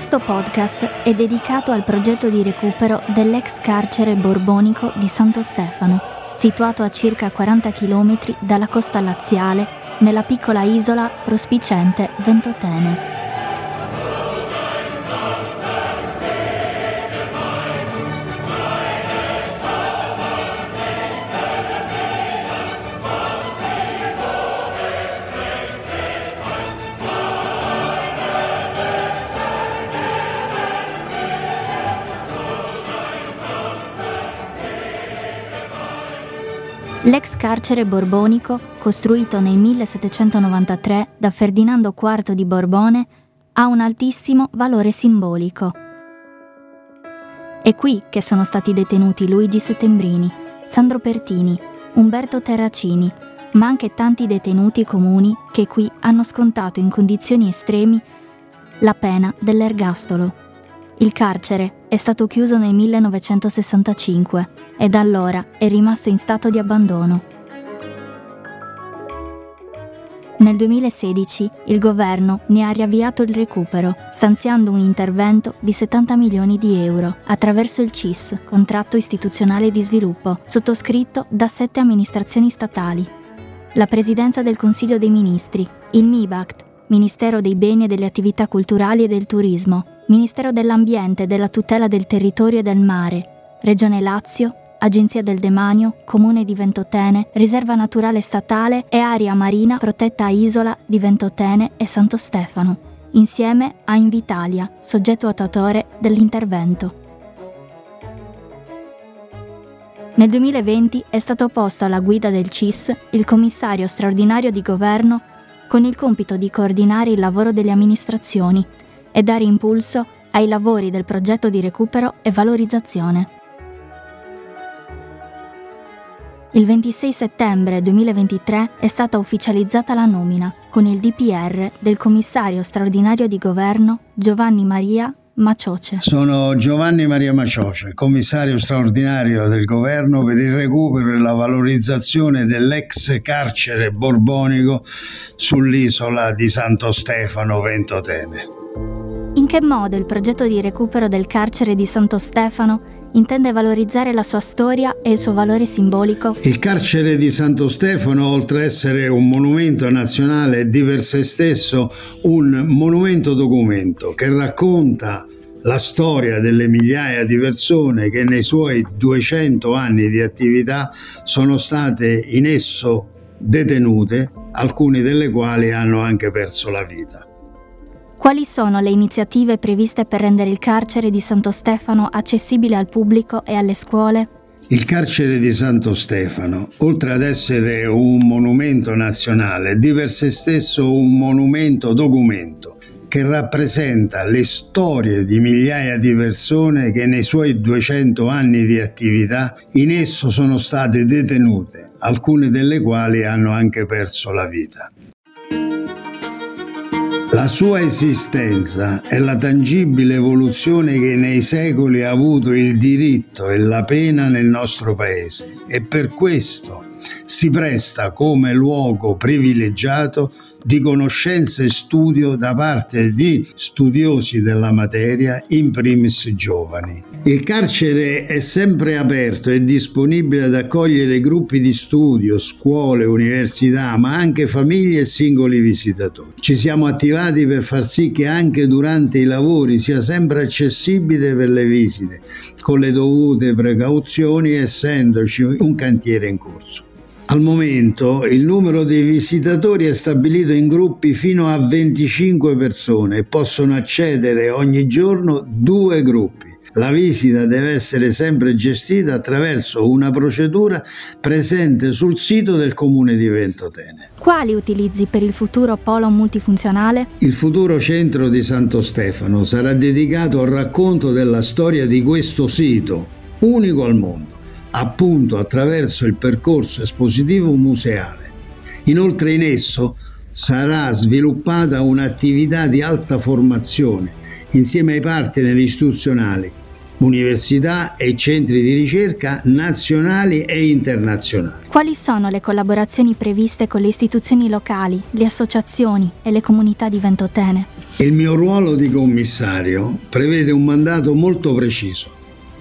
Questo podcast è dedicato al progetto di recupero dell'ex carcere borbonico di Santo Stefano, situato a circa 40 km dalla costa laziale, nella piccola isola prospicente Ventotene. L'ex carcere borbonico, costruito nel 1793 da Ferdinando IV di Borbone, ha un altissimo valore simbolico. È qui che sono stati detenuti Luigi Settembrini, Sandro Pertini, Umberto Terracini, ma anche tanti detenuti comuni che qui hanno scontato in condizioni estremi la pena dell'ergastolo. Il carcere è stato chiuso nel 1965 e da allora è rimasto in stato di abbandono. Nel 2016 il governo ne ha riavviato il recupero, stanziando un intervento di 70 milioni di euro attraverso il CIS, contratto istituzionale di sviluppo, sottoscritto da sette amministrazioni statali. La Presidenza del Consiglio dei Ministri, il MIBACT, Ministero dei Beni e delle Attività Culturali e del Turismo, Ministero dell'Ambiente e della Tutela del Territorio e del Mare, Regione Lazio, Agenzia del Demanio, Comune di Ventotene, Riserva Naturale Statale e Area Marina Protetta Isola di Ventotene e Santo Stefano, insieme a Invitalia, soggetto attuatore dell'intervento. Nel 2020 è stato posto alla guida del CIS il commissario straordinario di governo con il compito di coordinare il lavoro delle amministrazioni e dare impulso ai lavori del progetto di recupero e valorizzazione. Il 26 settembre 2023 è stata ufficializzata la nomina con il DPR del commissario straordinario di governo Giovanni Maria Macioce. Sono Giovanni Maria Macioce, commissario straordinario del governo per il recupero e la valorizzazione dell'ex carcere borbonico sull'isola di Santo Stefano Ventotene. In che modo il progetto di recupero del carcere di Santo Stefano intende valorizzare la sua storia e il suo valore simbolico? Il carcere di Santo Stefano, oltre ad essere un monumento nazionale, è di per sé stesso un monumento documento che racconta la storia delle migliaia di persone che nei suoi 200 anni di attività sono state in esso detenute, alcune delle quali hanno anche perso la vita. Quali sono le iniziative previste per rendere il carcere di Santo Stefano accessibile al pubblico e alle scuole? Il carcere di Santo Stefano, oltre ad essere un monumento nazionale, è di per sé stesso un monumento documento che rappresenta le storie di migliaia di persone che nei suoi 200 anni di attività in esso sono state detenute, alcune delle quali hanno anche perso la vita. La sua esistenza è la tangibile evoluzione che nei secoli ha avuto il diritto e la pena nel nostro paese. E per questo si presta come luogo privilegiato di conoscenza e studio da parte di studiosi della materia, in primis giovani. Il carcere è sempre aperto e disponibile ad accogliere gruppi di studio, scuole, università, ma anche famiglie e singoli visitatori. Ci siamo attivati per far sì che anche durante i lavori sia sempre accessibile per le visite, con le dovute precauzioni, essendoci un cantiere in corso. Al momento il numero dei visitatori è stabilito in gruppi fino a 25 persone e possono accedere ogni giorno due gruppi. La visita deve essere sempre gestita attraverso una procedura presente sul sito del comune di Ventotene. Quali utilizzi per il futuro polo multifunzionale? Il futuro centro di Santo Stefano sarà dedicato al racconto della storia di questo sito, unico al mondo appunto attraverso il percorso espositivo museale. Inoltre in esso sarà sviluppata un'attività di alta formazione insieme ai partner istituzionali, università e centri di ricerca nazionali e internazionali. Quali sono le collaborazioni previste con le istituzioni locali, le associazioni e le comunità di Ventotene? Il mio ruolo di commissario prevede un mandato molto preciso,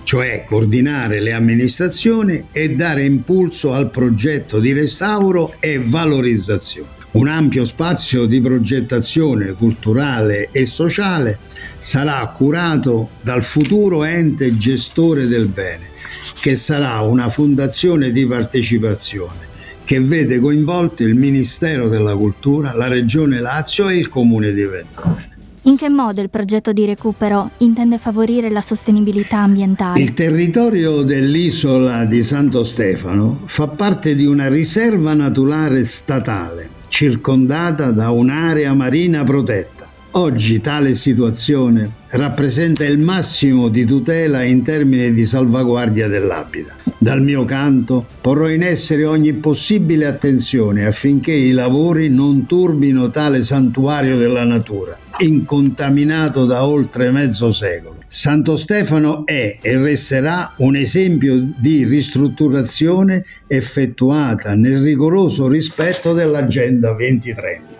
cioè coordinare le amministrazioni e dare impulso al progetto di restauro e valorizzazione. Un ampio spazio di progettazione culturale e sociale sarà curato dal futuro ente gestore del bene, che sarà una fondazione di partecipazione che vede coinvolto il Ministero della Cultura, la Regione Lazio e il Comune di Ventone. In che modo il progetto di recupero intende favorire la sostenibilità ambientale? Il territorio dell'isola di Santo Stefano fa parte di una riserva naturale statale circondata da un'area marina protetta. Oggi tale situazione rappresenta il massimo di tutela in termini di salvaguardia dell'habitat. Dal mio canto porrò in essere ogni possibile attenzione affinché i lavori non turbino tale santuario della natura, incontaminato da oltre mezzo secolo. Santo Stefano è e resterà un esempio di ristrutturazione effettuata nel rigoroso rispetto dell'Agenda 2030.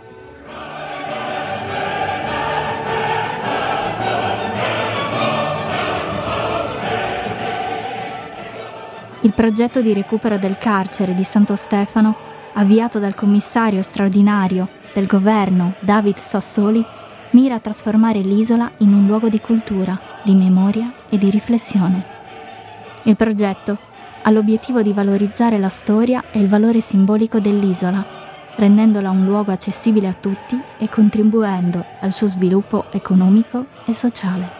Il progetto di recupero del carcere di Santo Stefano, avviato dal commissario straordinario del governo David Sassoli, mira a trasformare l'isola in un luogo di cultura, di memoria e di riflessione. Il progetto ha l'obiettivo di valorizzare la storia e il valore simbolico dell'isola, rendendola un luogo accessibile a tutti e contribuendo al suo sviluppo economico e sociale.